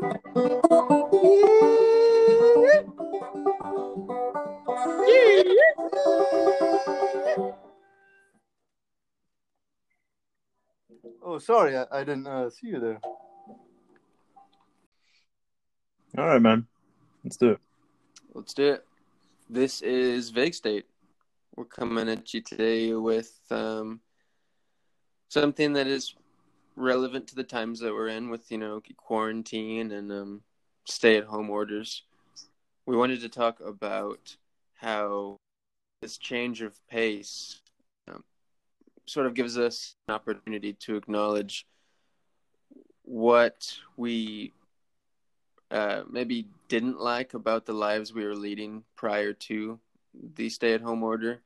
Oh, sorry, I, I didn't uh, see you there. All right, man. Let's do it. Let's do it. This is Vague State. We're coming at you today with um, something that is relevant to the times that we're in with, you know, quarantine and um, stay at home orders. We wanted to talk about how this change of pace um, sort of gives us an opportunity to acknowledge what we uh, maybe didn't like about the lives we were leading prior to the stay at home order.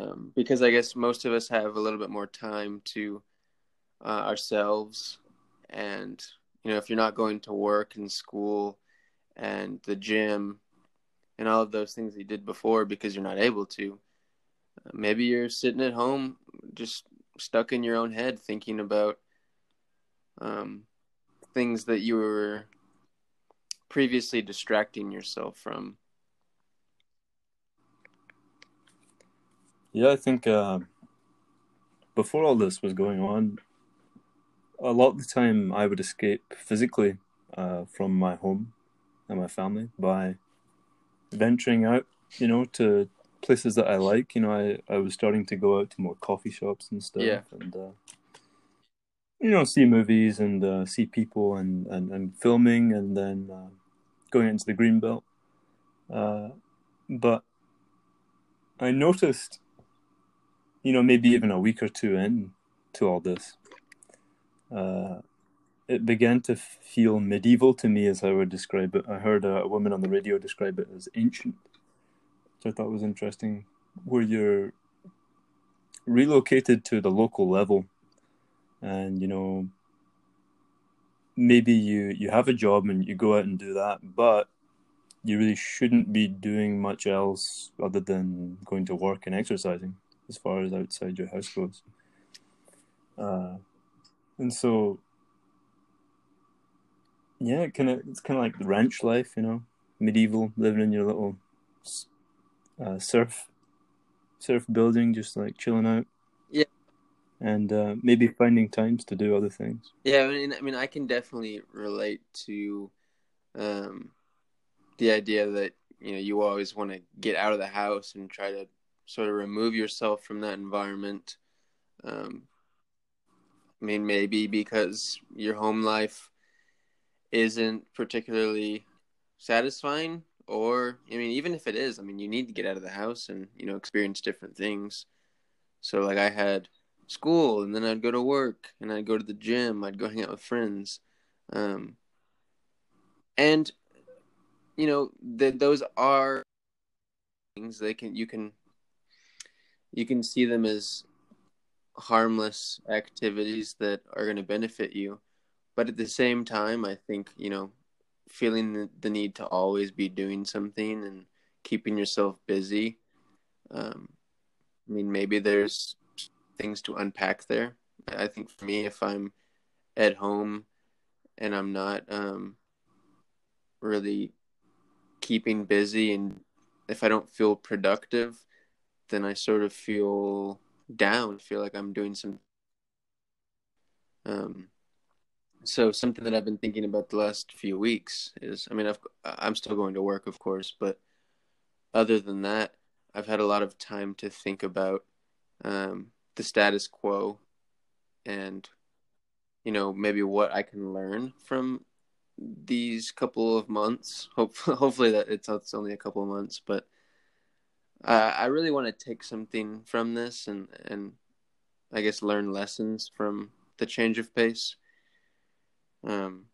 Um, because I guess most of us have a little bit more time to uh, ourselves. And, you know, if you're not going to work and school and the gym and all of those things you did before because you're not able to, uh, maybe you're sitting at home just stuck in your own head thinking about um, things that you were previously distracting yourself from. Yeah, I think uh, before all this was going on, a lot of the time I would escape physically uh, from my home and my family by venturing out, you know, to places that I like. You know, I, I was starting to go out to more coffee shops and stuff, Yeah. and uh, you know, see movies and uh, see people and, and, and filming, and then uh, going into the green belt. Uh, but I noticed, you know, maybe even a week or two in to all this, uh, it began to feel medieval to me, as I would describe it. I heard a, a woman on the radio describe it as ancient, which I thought was interesting, where you're relocated to the local level, and you know, maybe you you have a job and you go out and do that, but you really shouldn't be doing much else other than going to work and exercising, as far as outside your house goes. Uh, and so yeah, kind of it's kind of like the ranch life, you know, medieval, living in your little uh, serf serf building, just like chilling out. Yeah. and uh, maybe finding times to do other things. Yeah, I mean, I mean, I can definitely relate to um, the idea that you know you always want to get out of the house and try to sort of remove yourself from that environment. Um, I mean, maybe because your home life isn't particularly satisfying, or I mean, even if it is, I mean, you need to get out of the house and you know experience different things. So, like, I had school, and then I'd go to work, and I'd go to the gym, I'd go hang out with friends, um, and you know, th- those are things they can you can you can see them as harmless activities that are going to benefit you. But at the same time i think you know feeling the, the need to always be doing something and keeping yourself busy um, i mean maybe there's things to unpack there. I think for me if i'm at home and i'm not um, really keeping busy and if i don't feel productive then i sort of feel down feel like i'm doing some um so something that i've been thinking about the last few weeks is i mean I've, i'm still going to work of course but other than that i've had a lot of time to think about um the status quo and you know maybe what i can learn from these couple of months. Hopefully hopefully that it's, it's only a couple of months but uh, I really want to take something from this and and I guess learn lessons from the change of pace. Um,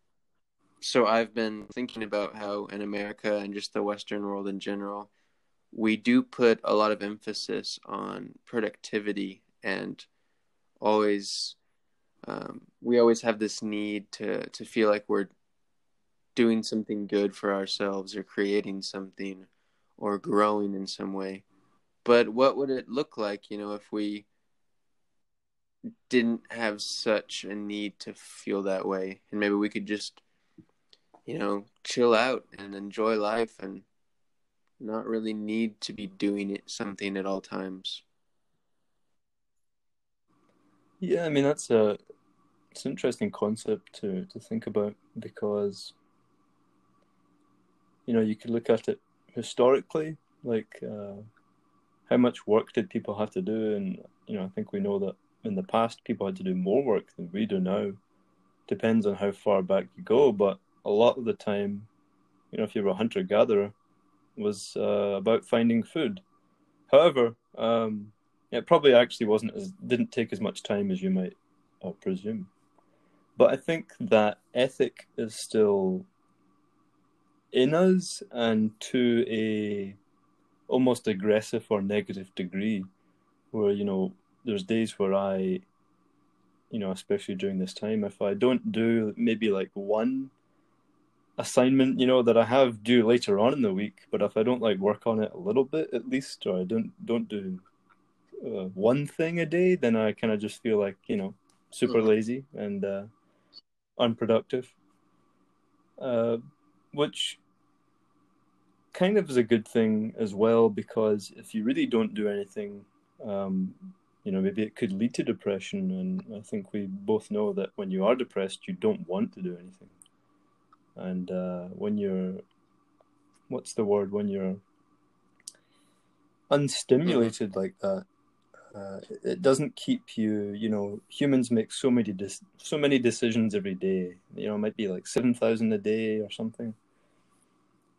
so I've been thinking about how in America and just the Western world in general, we do put a lot of emphasis on productivity and always um, we always have this need to to feel like we're doing something good for ourselves or creating something or growing in some way. But what would it look like, you know, if we didn't have such a need to feel that way? And maybe we could just you know, chill out and enjoy life and not really need to be doing it something at all times. Yeah, I mean that's a it's an interesting concept to to think about because you know you could look at it historically, like uh, how much work did people have to do, and you know I think we know that in the past people had to do more work than we do now. Depends on how far back you go, but a lot of the time, you know, if you were a hunter gatherer, was uh, about finding food. However, um, it probably actually wasn't as didn't take as much time as you might uh, presume. But I think that ethic is still in us, and to a almost aggressive or negative degree, where you know there's days where I, you know, especially during this time, if I don't do maybe like one assignment, you know, that I have due later on in the week, but if I don't like work on it a little bit at least, or I don't don't do uh, one thing a day, then I kind of just feel like you know super mm-hmm. lazy and uh, unproductive, uh, which kind of is a good thing as well because if you really don't do anything, um, you know, maybe it could lead to depression. And I think we both know that when you are depressed, you don't want to do anything. And uh, when you're, what's the word? When you're unstimulated like that, uh, it doesn't keep you. You know, humans make so many so many decisions every day. You know, it might be like seven thousand a day or something.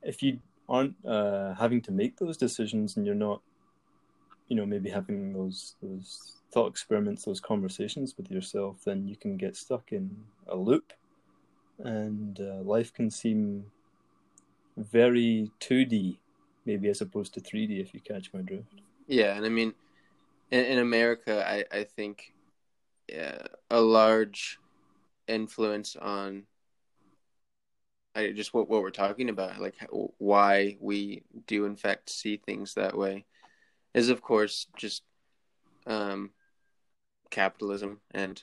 If you aren't uh, having to make those decisions and you're not, you know, maybe having those those thought experiments, those conversations with yourself, then you can get stuck in a loop and uh, life can seem very 2D, maybe as opposed to 3D, if you catch my drift. Yeah, and I mean, in, in America, I, I think yeah, a large influence on I just what what we're talking about, like why we do in fact see things that way, is of course just um, capitalism and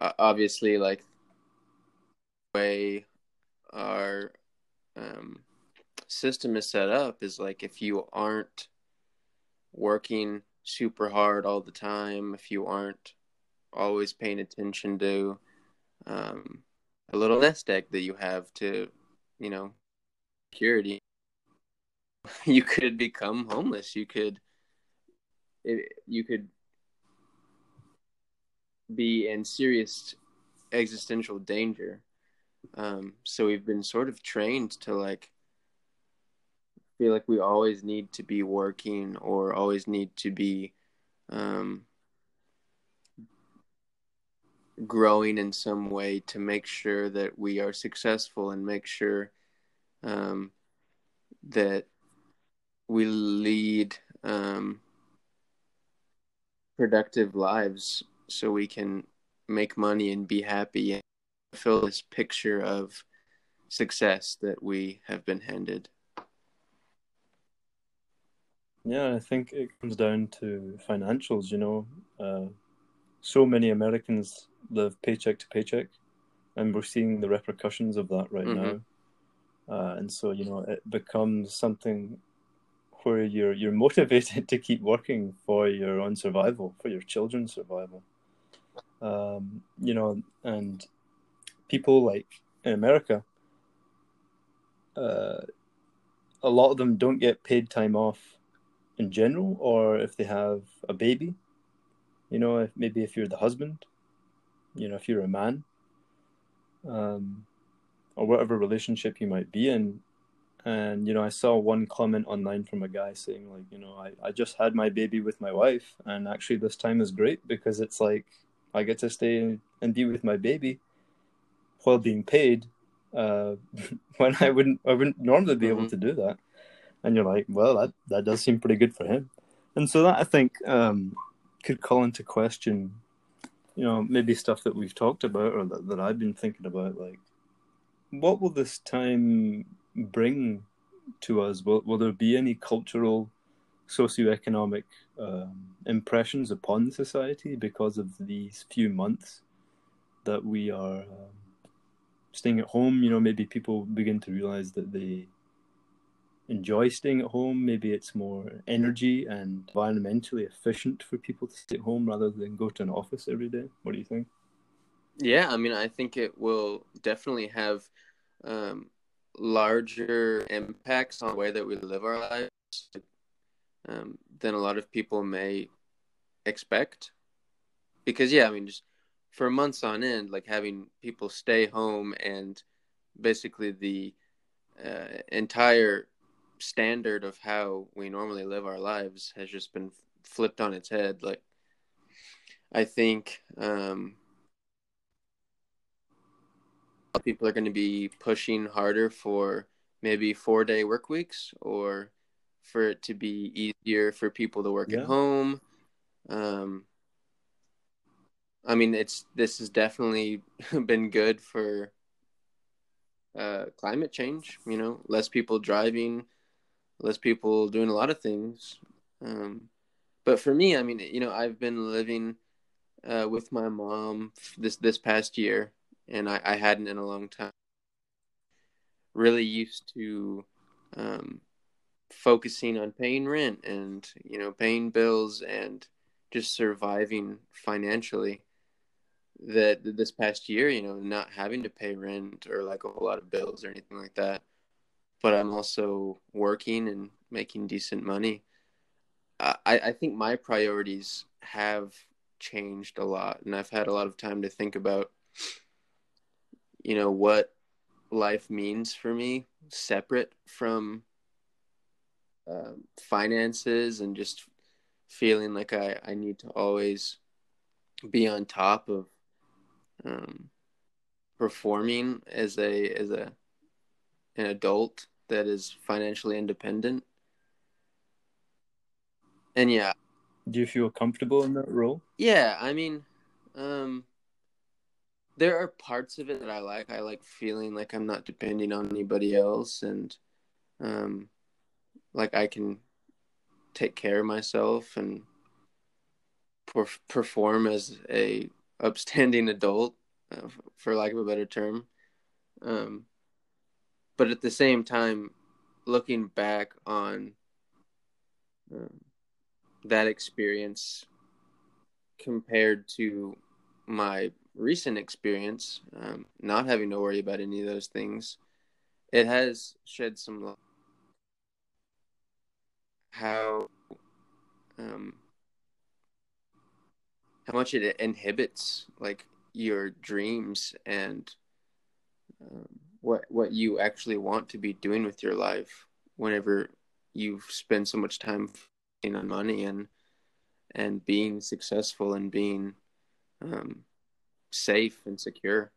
uh, obviously like way our um, system is set up is like if you aren't working super hard all the time, if you aren't always paying attention to um, a little nest egg that you have to, you know, security, you could become homeless. You could, it, you could be in serious existential danger um, so we've been sort of trained to like feel like we always need to be working or always need to be um, growing in some way to make sure that we are successful and make sure um, that we lead um, productive lives so we can make money and be happy and fill this picture of success that we have been handed? Yeah, I think it comes down to financials. You know, uh, so many Americans live paycheck to paycheck, and we're seeing the repercussions of that right mm-hmm. now. Uh, and so, you know, it becomes something where you're you're motivated to keep working for your own survival, for your children's survival. Um, you know, and people like in America, uh, a lot of them don't get paid time off in general, or if they have a baby, you know, if, maybe if you're the husband, you know, if you're a man, um, or whatever relationship you might be in. And, you know, I saw one comment online from a guy saying, like, you know, I, I just had my baby with my wife, and actually this time is great because it's like I get to stay and be with my baby while being paid uh, when I wouldn't I wouldn't normally be mm-hmm. able to do that. And you're like, well, that that does seem pretty good for him. And so that I think um, could call into question, you know, maybe stuff that we've talked about or that, that I've been thinking about, like, what will this time bring to us? Will will there be any cultural, socioeconomic um, impressions upon society because of these few months that we are um, staying at home. You know, maybe people begin to realize that they enjoy staying at home. Maybe it's more energy and environmentally efficient for people to stay at home rather than go to an office every day. What do you think? Yeah, I mean, I think it will definitely have um, larger impacts on the way that we live our lives um, than a lot of people may expect. Because, yeah, I mean, just for months on end, like having people stay home and basically the uh, entire standard of how we normally live our lives has just been flipped on its head. Like, I think um, people are going to be pushing harder for maybe four day work weeks or for it to be easier for people to work yeah. at home. Um, I mean, it's this has definitely been good for uh, climate change. You know, less people driving, less people doing a lot of things. Um, but for me, I mean, you know, I've been living uh, with my mom this this past year, and I, I hadn't in a long time. Really used to um, focusing on paying rent and you know paying bills and just surviving financially. That this past year, you know, not having to pay rent or like a whole lot of bills or anything like that, but I'm also working and making decent money. I, I think my priorities have changed a lot, and I've had a lot of time to think about you know what life means for me separate from uh, finances and just feeling like I, I need to always be on top of um, performing as a as a an adult that is financially independent and yeah do you feel comfortable in that role yeah i mean um there are parts of it that I like. I like feeling like I'm not depending on anybody else, and um, like I can take care of myself and per- perform as a upstanding adult, uh, for lack of a better term. Um, but at the same time, looking back on um, that experience compared to my recent experience, um, not having to worry about any of those things, it has shed some light. How um, how much it inhibits like your dreams and um, what what you actually want to be doing with your life whenever you spend so much time on money and and being successful and being um, safe and secure.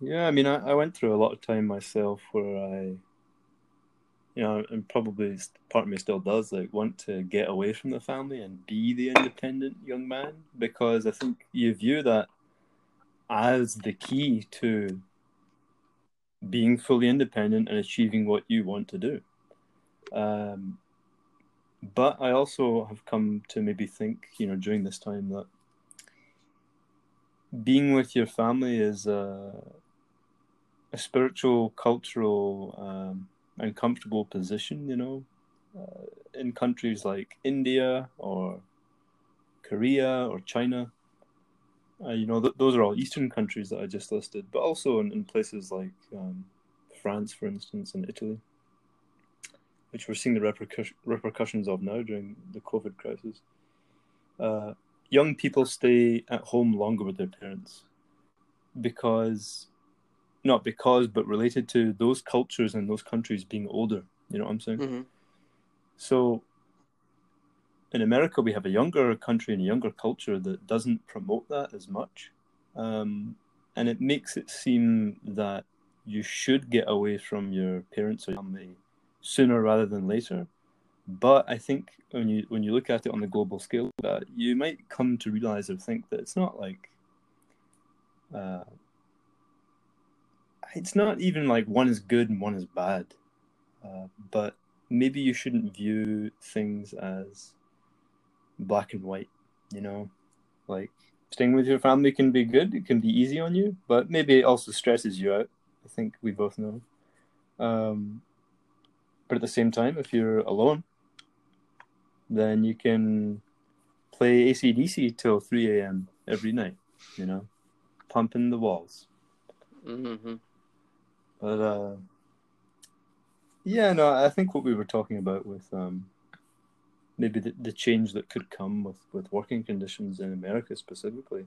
Yeah, I mean, I, I went through a lot of time myself where I, you know, and probably part of me still does, like, want to get away from the family and be the independent young man because I think you view that as the key to being fully independent and achieving what you want to do. Um, but I also have come to maybe think, you know, during this time that being with your family is a, a spiritual, cultural, um, and comfortable position, you know, uh, in countries like India or Korea or China. Uh, you know, th- those are all Eastern countries that I just listed, but also in, in places like um, France, for instance, and Italy, which we're seeing the repercussions repercussions of now during the COVID crisis. Uh, young people stay at home longer with their parents because not because but related to those cultures and those countries being older you know what i'm saying mm-hmm. so in america we have a younger country and a younger culture that doesn't promote that as much um, and it makes it seem that you should get away from your parents or family sooner rather than later but I think when you when you look at it on the global scale, uh, you might come to realize or think that it's not like uh, it's not even like one is good and one is bad. Uh, but maybe you shouldn't view things as black and white. You know, like staying with your family can be good. It can be easy on you, but maybe it also stresses you out. I think we both know. Um, but at the same time, if you're alone, then you can play ACDC till 3 a.m. every night, you know, pumping the walls. Mm-hmm. But uh, yeah, no, I think what we were talking about with um, maybe the, the change that could come with, with working conditions in America specifically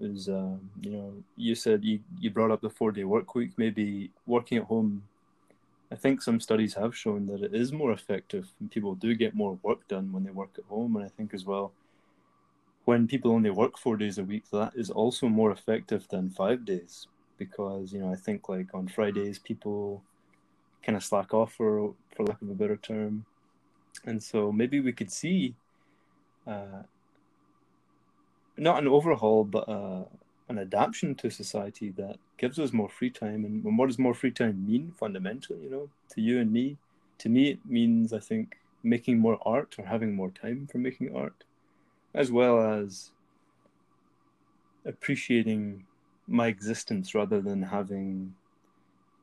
is, um, you know, you said you, you brought up the four day work week, maybe working at home. I think some studies have shown that it is more effective and people do get more work done when they work at home. And I think as well, when people only work four days a week, that is also more effective than five days because you know I think like on Fridays people kind of slack off for for lack of a better term, and so maybe we could see uh, not an overhaul but uh, an adaptation to society that gives us more free time. And what does more free time mean fundamentally? You know, to you and me, to me it means I think making more art or having more time for making art, as well as appreciating my existence rather than having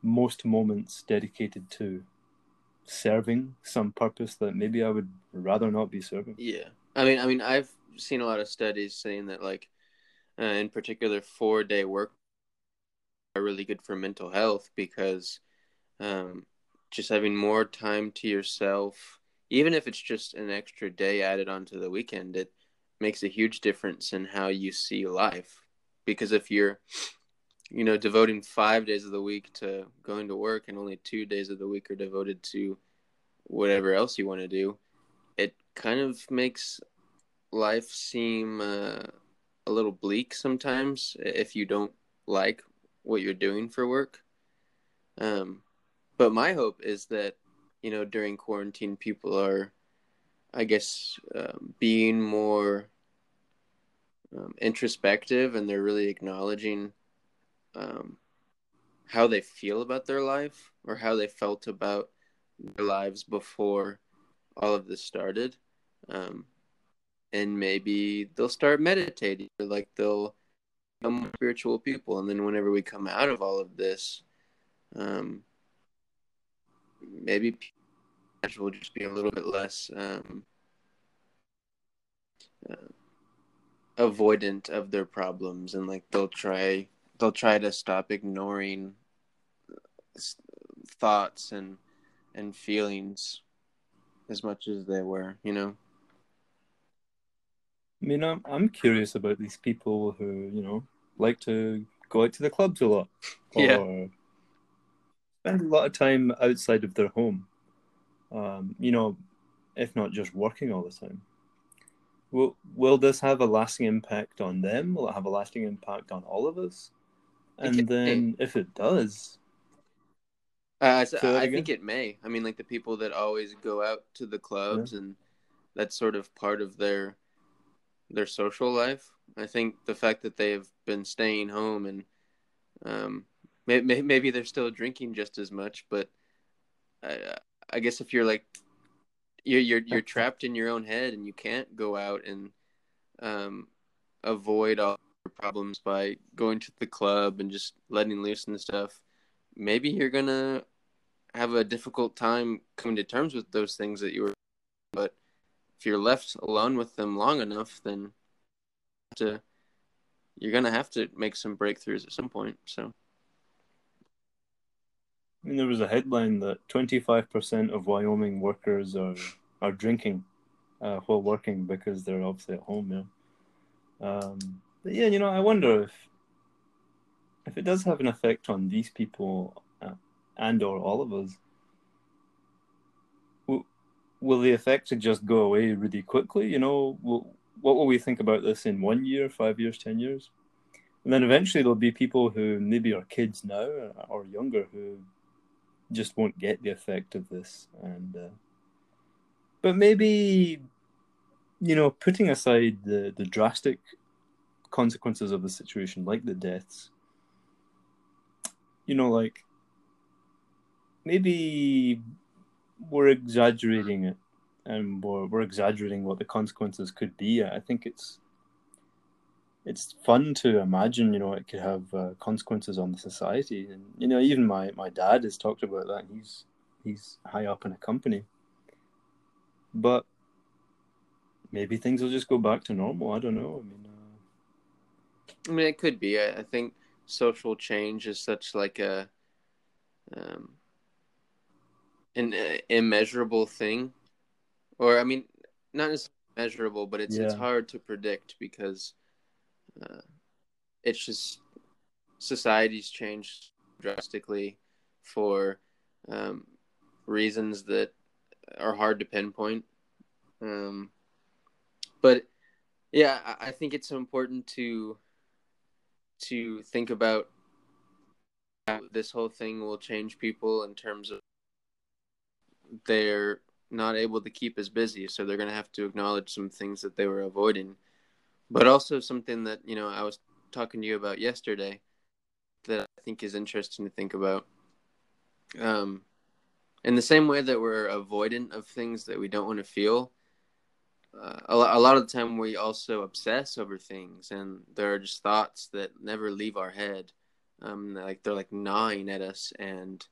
most moments dedicated to serving some purpose that maybe I would rather not be serving. Yeah, I mean, I mean, I've seen a lot of studies saying that, like, uh, in particular, four day work are really good for mental health because um, just having more time to yourself, even if it's just an extra day added onto the weekend, it makes a huge difference in how you see life because if you're you know devoting five days of the week to going to work and only two days of the week are devoted to whatever else you want to do it kind of makes life seem uh, a little bleak sometimes if you don't like what you're doing for work. Um, but my hope is that you know during quarantine people are i guess uh, being more um, introspective and they're really acknowledging um, how they feel about their life or how they felt about their lives before all of this started. Um, and maybe they'll start meditating, or like they'll become spiritual people. And then whenever we come out of all of this, um, maybe will just be a little bit less um, uh, avoidant of their problems and like they'll try they'll try to stop ignoring thoughts and and feelings as much as they were you know I mean, I'm, I'm curious about these people who, you know, like to go out to the clubs a lot. Or yeah. spend a lot of time outside of their home. Um, you know, if not just working all the time. Will will this have a lasting impact on them? Will it have a lasting impact on all of us? And can, then, it, if it does, uh, I, I think it may. I mean, like the people that always go out to the clubs, yeah. and that's sort of part of their their social life. I think the fact that they've been staying home and um, maybe, maybe they're still drinking just as much, but I, I guess if you're like you're you're you're trapped in your own head and you can't go out and um, avoid all your problems by going to the club and just letting loose and stuff. Maybe you're gonna have a difficult time coming to terms with those things that you were. But if you're left alone with them long enough, then to you're gonna have to make some breakthroughs at some point. So. I mean, there was a headline that 25% of Wyoming workers are are drinking uh, while working because they're obviously at home. Yeah. Um, but yeah, you know, I wonder if if it does have an effect on these people uh, and or all of us. Will, will the effect just go away really quickly? You know, will, what will we think about this in one year, five years, ten years? And then eventually there'll be people who maybe are kids now or younger who just won't get the effect of this. And uh, but maybe you know, putting aside the the drastic consequences of the situation, like the deaths, you know, like maybe we're exaggerating it and we're, we're exaggerating what the consequences could be. I think it's it's fun to imagine, you know, it could have uh, consequences on the society. And you know, even my my dad has talked about that. He's he's high up in a company, but maybe things will just go back to normal. I don't know. I mean. I mean, it could be. I, I, think social change is such like a um, an uh, immeasurable thing, or I mean, not as measurable, but it's yeah. it's hard to predict because uh, it's just society's changed drastically for um, reasons that are hard to pinpoint. Um, but yeah, I, I think it's important to to think about how this whole thing will change people in terms of they're not able to keep as busy, so they're going to have to acknowledge some things that they were avoiding but also something that you know I was talking to you about yesterday that I think is interesting to think about. Um, in the same way that we're avoidant of things that we don't want to feel, uh, a, a lot of the time we also obsess over things, and there are just thoughts that never leave our head. Um, like they're like gnawing at us, and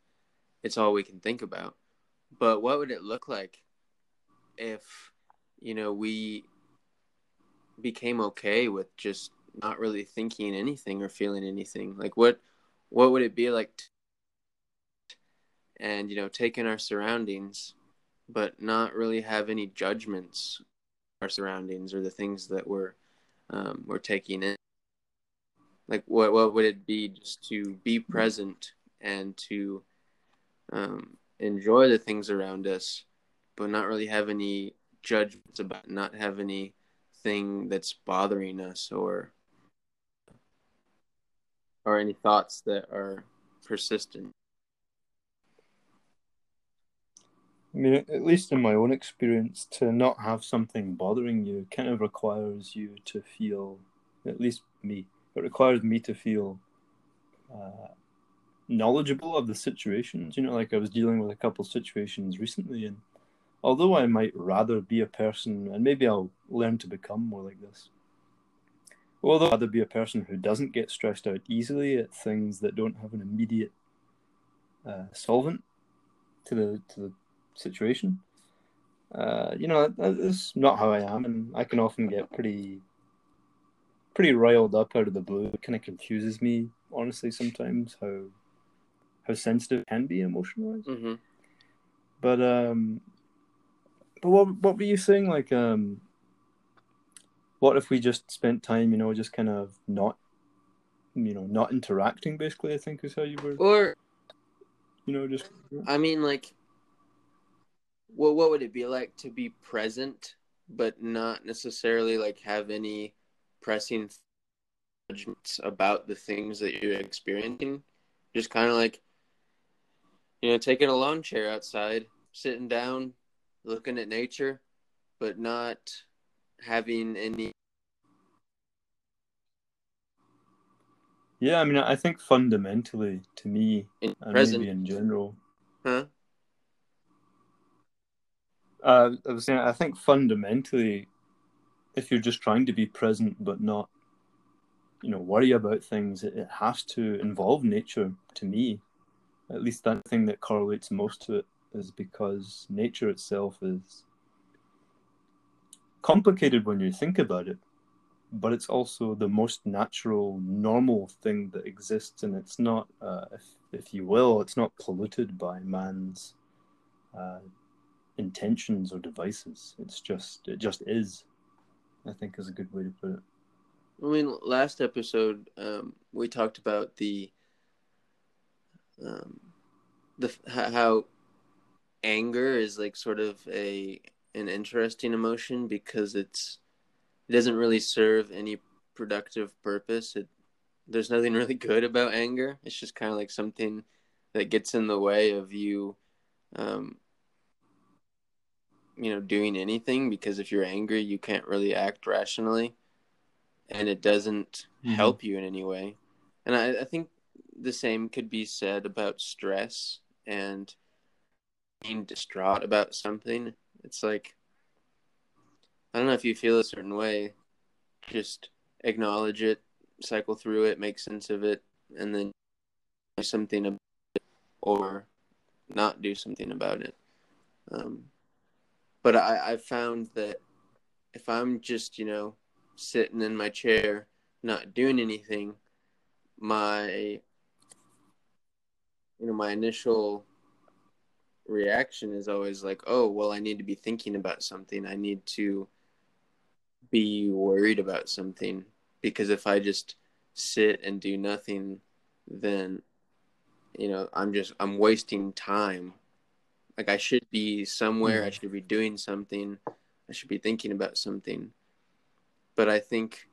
it's all we can think about. But what would it look like if, you know, we became okay with just not really thinking anything or feeling anything like what what would it be like to, and you know taking our surroundings but not really have any judgments our surroundings or the things that we're um, we're taking in. Like what what would it be just to be present and to um, enjoy the things around us but not really have any judgments about not have any thing that's bothering us or or any thoughts that are persistent I mean, at least in my own experience, to not have something bothering you kind of requires you to feel, at least me, it requires me to feel uh, knowledgeable of the situations. You know, like I was dealing with a couple situations recently, and although I might rather be a person, and maybe I'll learn to become more like this. Although I'd rather be a person who doesn't get stressed out easily at things that don't have an immediate uh, solvent to the to the situation. Uh, you know, that's not how I am, and I can often get pretty pretty riled up out of the blue. It kind of confuses me, honestly, sometimes how how sensitive can be emotionally. Mm-hmm. But um, but what what were you saying? Like, um, what if we just spent time, you know, just kind of not, you know, not interacting? Basically, I think is how you were. Or, you know, just. I mean, like, well, what would it be like to be present, but not necessarily like have any pressing judgments about the things that you're experiencing? Just kind of like, you know, taking a lawn chair outside, sitting down, looking at nature, but not having any. Yeah, I mean, I think fundamentally, to me, in and present. maybe in general, huh? Uh, I was saying, I think fundamentally, if you're just trying to be present but not, you know, worry about things, it, it has to involve nature. To me, at least that thing that correlates most to it is because nature itself is complicated when you think about it, but it's also the most natural, normal thing that exists, and it's not, uh, if, if you will, it's not polluted by man's uh, intentions or devices. It's just, it just is. I think is a good way to put it. I mean, last episode um, we talked about the um, the how anger is like sort of a an interesting emotion because it's it doesn't really serve any productive purpose. It there's nothing really good about anger. It's just kind of like something that gets in the way of you um you know doing anything because if you're angry you can't really act rationally and it doesn't mm-hmm. help you in any way and I, I think the same could be said about stress and being distraught about something, it's like I don't know if you feel a certain way. Just acknowledge it, cycle through it, make sense of it, and then do something about it or not do something about it. Um, but I, I found that if I'm just, you know, sitting in my chair, not doing anything, my you know, my initial reaction is always like, oh, well, I need to be thinking about something. I need to be worried about something because if I just sit and do nothing, then you know, I'm just I'm wasting time. Like I should be somewhere, I Mm. should be doing something, I should be thinking about something. But I think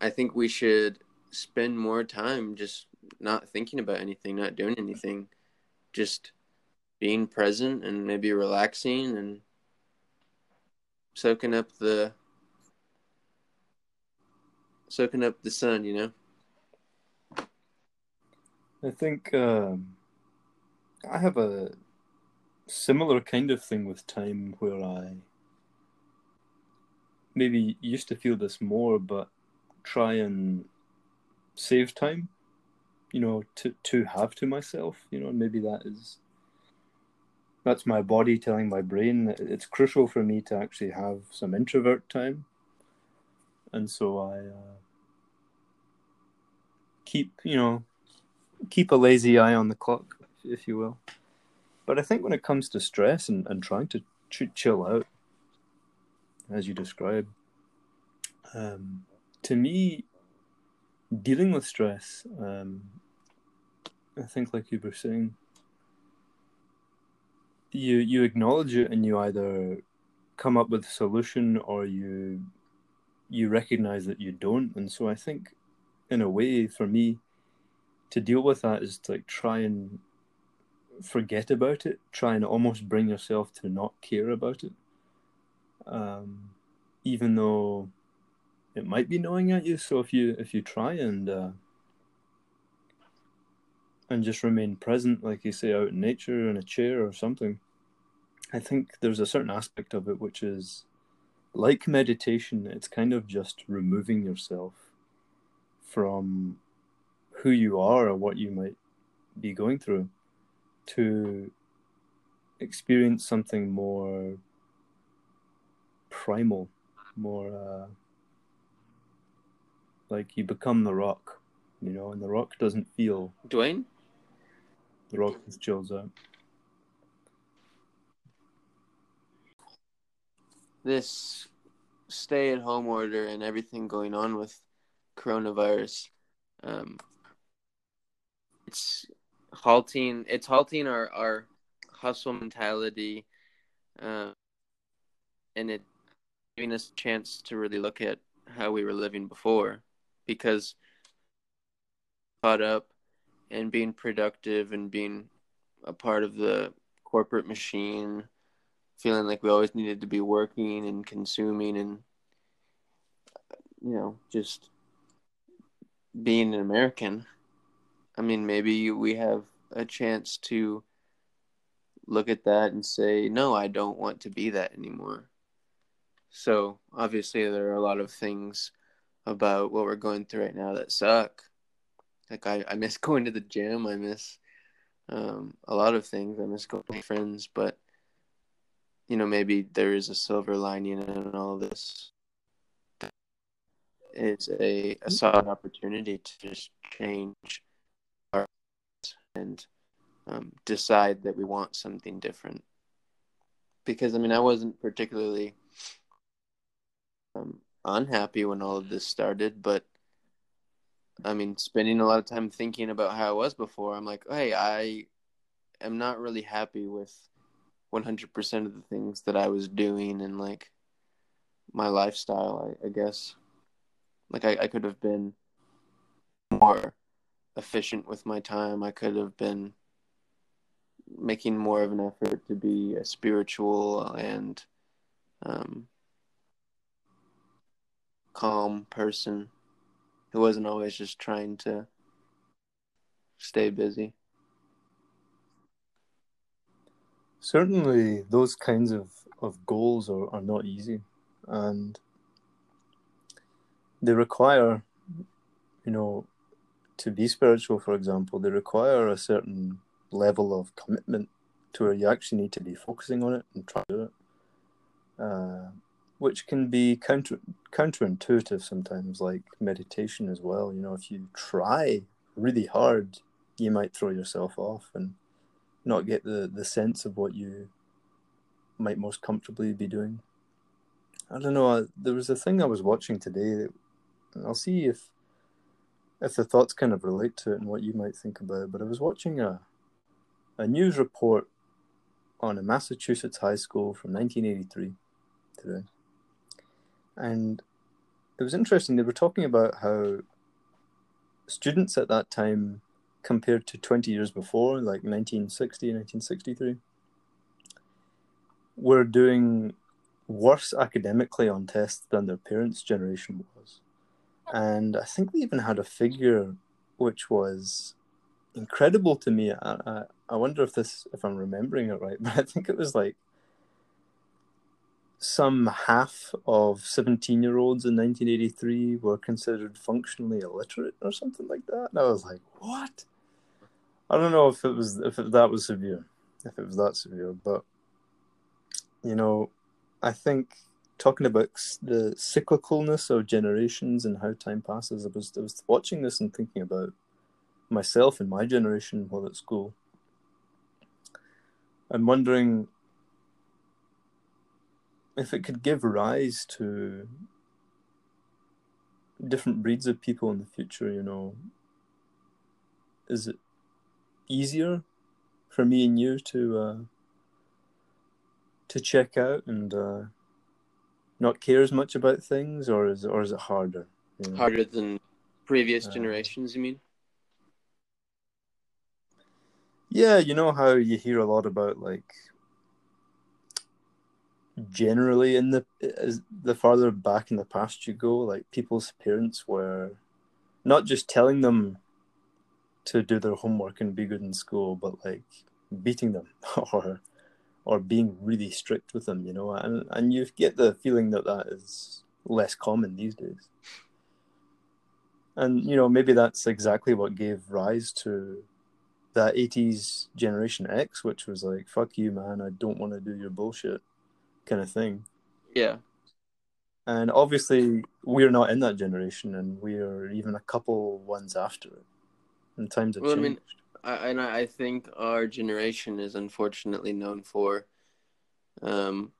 I think we should spend more time just not thinking about anything, not doing anything, just being present and maybe relaxing and soaking up the soaking up the sun, you know. I think um, I have a similar kind of thing with time where I maybe used to feel this more, but try and save time, you know, to, to have to myself, you know, and maybe that is that's my body telling my brain that it's crucial for me to actually have some introvert time. And so I uh, keep, you know, keep a lazy eye on the clock, if you will. But I think when it comes to stress and, and trying to ch- chill out, as you describe, um, to me, dealing with stress, um, I think, like you were saying, you you acknowledge it and you either come up with a solution or you you recognize that you don't. And so I think, in a way, for me, to deal with that is to like try and forget about it, try and almost bring yourself to not care about it. Um, even though it might be gnawing at you. So if you if you try and uh, and just remain present, like you say, out in nature in a chair or something, I think there's a certain aspect of it which is like meditation. It's kind of just removing yourself from who you are or what you might be going through to experience something more primal, more uh, like you become the rock, you know, and the rock doesn't feel, Dwayne? the rock just chills out. This stay at home order and everything going on with coronavirus, um, it's halting it's halting our, our hustle mentality uh, and it giving us a chance to really look at how we were living before because caught up and being productive and being a part of the corporate machine feeling like we always needed to be working and consuming and you know just being an american i mean maybe we have a chance to look at that and say no i don't want to be that anymore. So obviously there are a lot of things about what we're going through right now that suck. Like i, I miss going to the gym. I miss um, a lot of things. I miss going with friends but you know maybe there is a silver lining in all of this. It's a, a solid opportunity to just change and um, decide that we want something different. Because i mean i wasn't particularly um, unhappy when all of this started but i mean spending a lot of time thinking about how i was before i'm like hey i am not really happy with 100% of the things that i was doing and like my lifestyle i, I guess. Like I, I could have been more efficient with my time i could have been making more of an effort to be a spiritual and um, calm person who wasn't always just trying to stay busy Certainly, those kinds of, of goals are, are not easy. and they require, you know, to be spiritual, for example, they require a certain level of commitment to where you actually need to be focusing on it and try to do it, uh, which can be counter counterintuitive sometimes, like meditation as well. You know, if you try really hard, you might throw yourself off and not get the, the sense of what you might most comfortably be doing. I don't know. There was a thing I was watching today. That, I'll see if if the thoughts kind of relate to it and what you might think about it. But I was watching a a news report on a Massachusetts high school from 1983 today, and it was interesting. They were talking about how students at that time, compared to 20 years before, like 1960, 1963, were doing worse academically on tests than their parents' generation was. And I think we even had a figure which was incredible to me. I, I, I wonder if this, if I'm remembering it right, but I think it was like some half of 17 year olds in 1983 were considered functionally illiterate or something like that. And I was like, what? I don't know if it was, if it, that was severe, if it was that severe, but you know, I think talking about the cyclicalness of generations and how time passes, I was, I was watching this and thinking about myself and my generation while at school. I'm wondering if it could give rise to different breeds of people in the future, you know, is it easier for me and you to uh, to check out and uh, not care as much about things, or is or is it harder? You know? Harder than previous uh, generations, you mean? Yeah, you know how you hear a lot about like generally in the as the farther back in the past you go, like people's parents were not just telling them to do their homework and be good in school, but like beating them or or being really strict with them, you know, and and you get the feeling that that is less common these days. And you know, maybe that's exactly what gave rise to that 80s generation X, which was like, fuck you, man, I don't want to do your bullshit kind of thing. Yeah. And obviously, we're not in that generation, and we're even a couple ones after it. And times have well, changed. I mean, I, and I think our generation is unfortunately known for um,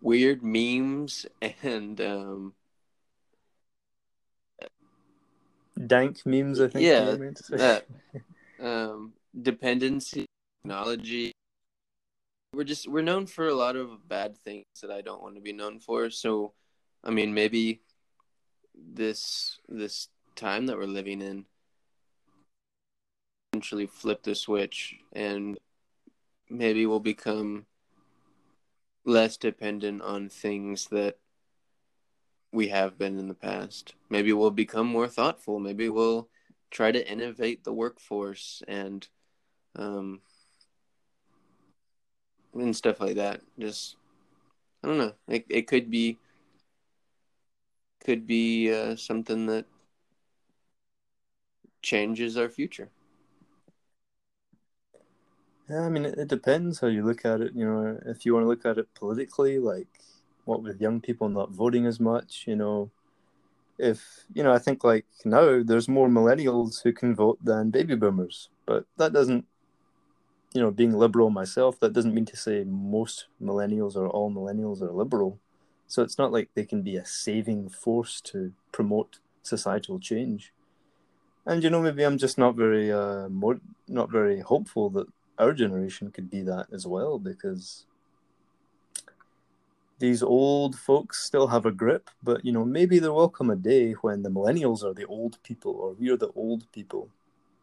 weird memes and um, dank memes. I think. Yeah, that um, dependency, technology. We're just we're known for a lot of bad things that I don't want to be known for. So, I mean, maybe this this time that we're living in eventually flip the switch and maybe we'll become less dependent on things that we have been in the past. Maybe we'll become more thoughtful. Maybe we'll try to innovate the workforce and um and stuff like that. Just I don't know. It it could be could be uh, something that changes our future. Yeah, I mean, it, it depends how you look at it. You know, if you want to look at it politically, like what with young people not voting as much, you know, if you know, I think like now there's more millennials who can vote than baby boomers, but that doesn't, you know, being liberal myself, that doesn't mean to say most millennials or all millennials are liberal. So it's not like they can be a saving force to promote societal change. And you know, maybe I'm just not very, uh, not very hopeful that our generation could be that as well because these old folks still have a grip, but you know, maybe there will come a day when the millennials are the old people or we're the old people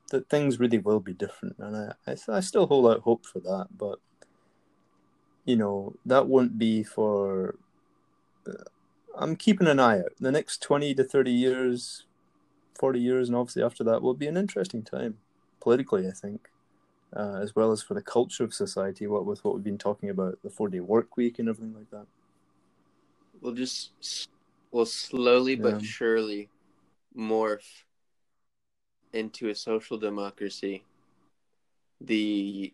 that things really will be different. And I, I, I still hold out hope for that, but you know, that won't be for. Uh, I'm keeping an eye out. The next 20 to 30 years, 40 years, and obviously after that will be an interesting time politically, I think uh, as well as for the culture of society. What with what we've been talking about, the four day work week and everything like that. We'll just will slowly Yeah. but surely morph into a social democracy. The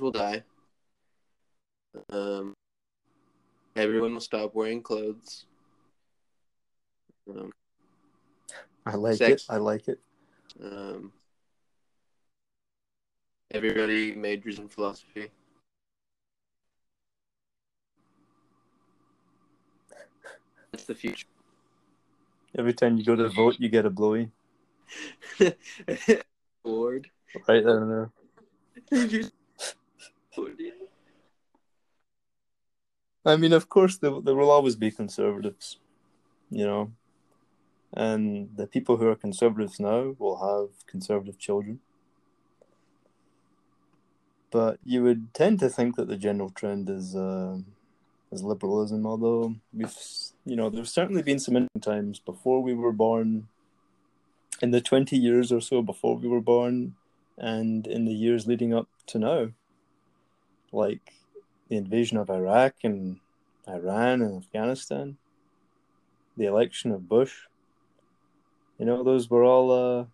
will die. Um, everyone will stop wearing clothes. Um, I like Sex. it. I like it. um, everybody majors in philosophy. That's the future. Every time you go to vote, you get a blowy Lord. right there and there. I mean, of course, there, there will always be conservatives, you know, and the people who are conservatives now will have conservative children. But you would tend to think that the general trend is uh, is liberalism, although we've, you know, there's certainly been some times before we were born, in the 20 years or so before we were born, and in the years leading up to now, like the invasion of Iraq and Iran and Afghanistan, the election of Bush. You know, those were all uh,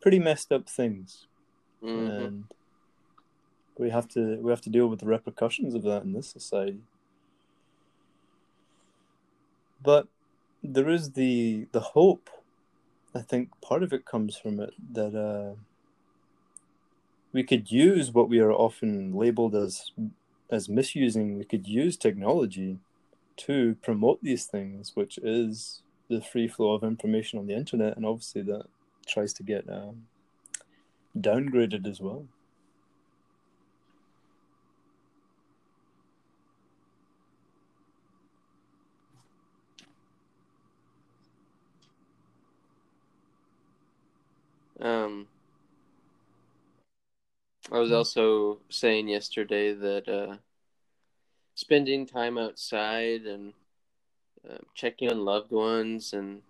pretty messed up things, Mhm. and we have to we have to deal with the repercussions of that in this society. But there is the the hope. I think part of it comes from it that uh, we could use what we are often labeled as as misusing. We could use technology to promote these things, which is the free flow of information on the internet, and obviously that tries to get um, downgraded as well. Um, I was also saying yesterday that uh, spending time outside and uh, checking on loved ones and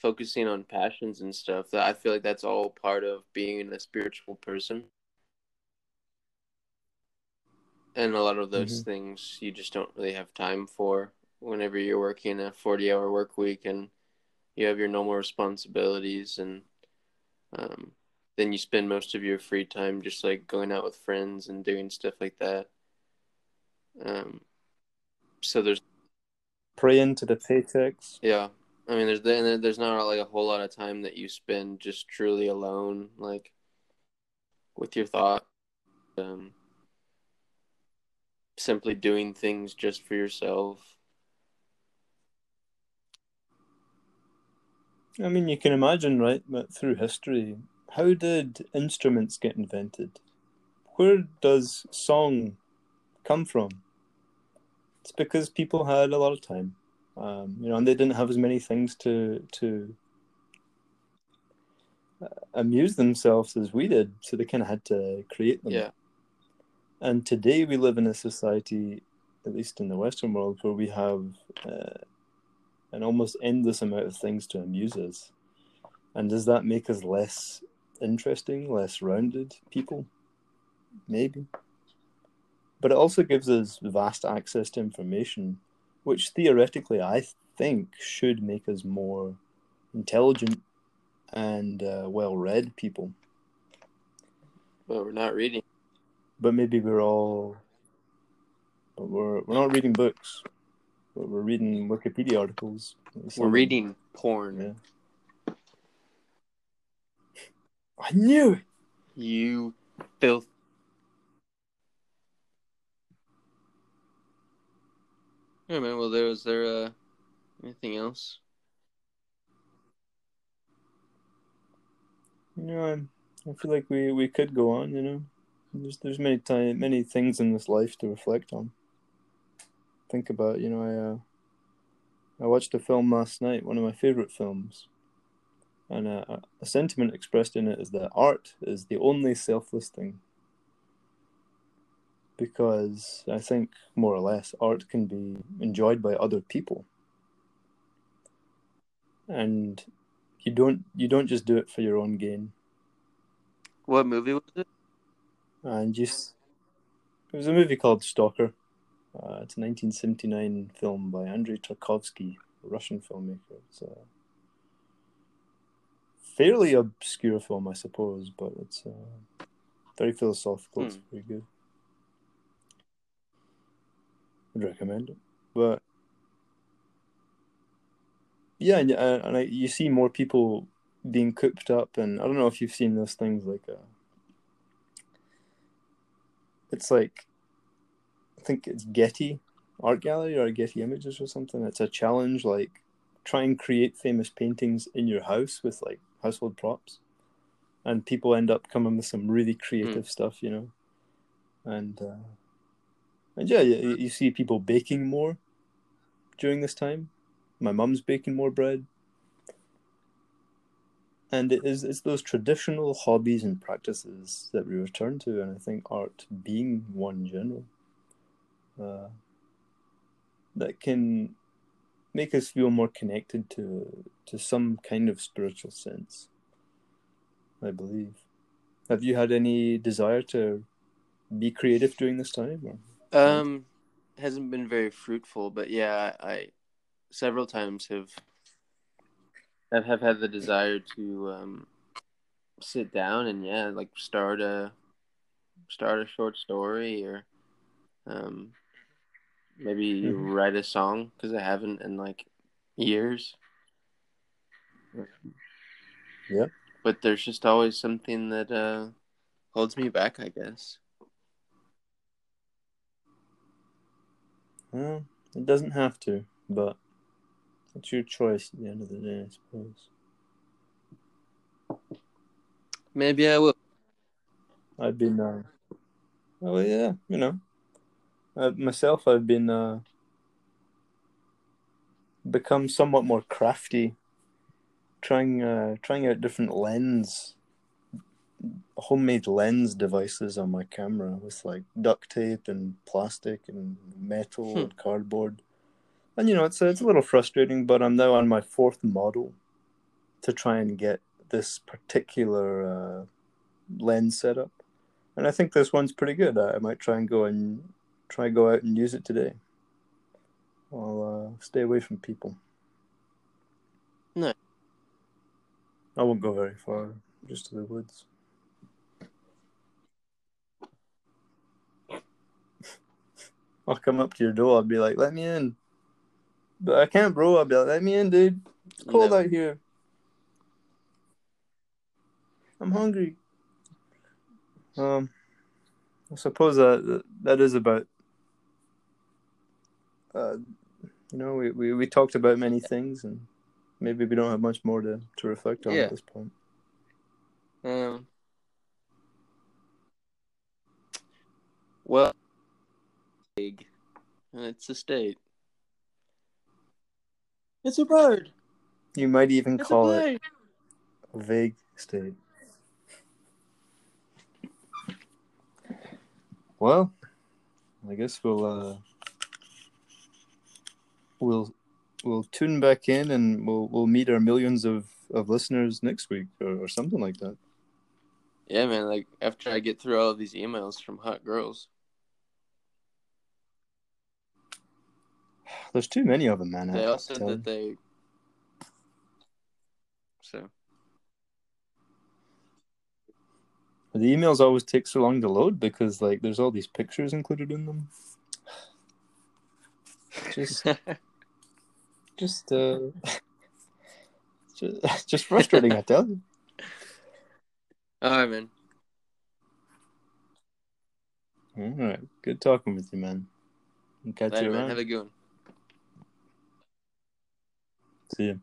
focusing on passions and stuff that I feel like that's all part of being a spiritual person. And a lot of those Mhm. things you just don't really have time for whenever you're working a 40 hour work week and you have your normal responsibilities and um, then you spend most of your free time just like going out with friends and doing stuff like that. Um, so there's Praying to the paychecks. yeah, I mean there's there's not like a whole lot of time that you spend just truly alone, like with your thought, um, simply doing things just for yourself. I mean, you can imagine, right, that through history, how did instruments get invented? Where does song come from? It's because people had a lot of time, um, you know, and they didn't have as many things to to uh, amuse themselves as we did, so they kind of had to create them. Yeah, And today we live in a society, at least in the Western world, where we have uh, an almost endless amount of things to amuse us. And does that make us less interesting, less rounded people? Maybe. But it also gives us vast access to information, which theoretically I think should make us more intelligent and uh, well read people. but we're not reading. but maybe we're all but we're we're not reading books but we're reading wikipedia articles We're reading porn. yeah i knew it You filth. Yeah, man. Well, there was there uh anything else? you know I'm, i feel like we we could go on you know there's there's many time many things in this life to reflect on think about you know i uh, i watched a film last night one of my favorite films and uh, a sentiment expressed in it is that art is the only selfless thing because I think more or less art can be enjoyed by other people, and you don't you don't just do it for your own gain. What movie was it? And just it was a movie called Stalker. Uh, it's a 1979 film by Andrei Tarkovsky, a Russian filmmaker. It's a fairly obscure film, I suppose, but it's uh, very philosophical. It's Hmm. very good. I'd recommend it. But yeah, and, uh, and I, you see more people being cooped up, and I don't know if you've seen those things like uh, it's like I think it's Getty Art Gallery or Getty Images or something. It's a challenge like try and create famous paintings in your house with like household props, and people end up coming with some really creative stuff, you know, and uh, and yeah, you, you see people baking more during this time. My mum's baking more bread. And it is it's those traditional hobbies and practices that we return to, and I think art being one general, uh, that can make us feel more connected to to some kind of spiritual sense. I believe. Have you had any desire to be creative during this time? Or? Um, hasn't been very fruitful, but yeah, I, several times have have have had the desire to um sit down and yeah, like start a start a short story or um maybe Mhm. write a song because I haven't in like years. Yeah. But there's just always something that uh holds me back, I guess. Well, it doesn't have to, but it's your choice at the end of the day, I suppose. Maybe I will. I've been, uh, oh yeah, you know, uh, myself, I've been uh, become somewhat more crafty, trying uh, trying out different lens, homemade lens devices on my camera with like duct tape and plastic and metal Hmm. and cardboard, and you know, it's it's a little frustrating, but I'm now on my fourth model to try and get this particular uh, lens setup, and I think this one's pretty good. I, I might try and go and try go out and use it today. I'll uh, stay away from people. No. I won't go very far, just to the woods. I'll come up to your door. I'll be like, "Let me in," but I can't, bro. I'll be like, "Let me in, dude. It's cold No. out here. I'm hungry." Um, I suppose that that is about. Uh, you know, we, we, we talked about many things, and maybe we don't have much more to, to reflect on Yeah. at this point. Um, well, big, and it's a state. It's a bird. You might even It's call a it a vague state. Well, I guess we'll uh, we'll we'll tune back in and we'll we'll meet our millions of, of listeners next week or, or something like that. Yeah, man. Like after I get through all of these emails from hot girls. There's too many of them, man. They all said that they. So The emails always take so long to load because like there's all these pictures included in them. Just just uh just, just frustrating, I tell you. all right, man. All right, good talking with you, man. Catch Later, you man. Have a good one. You.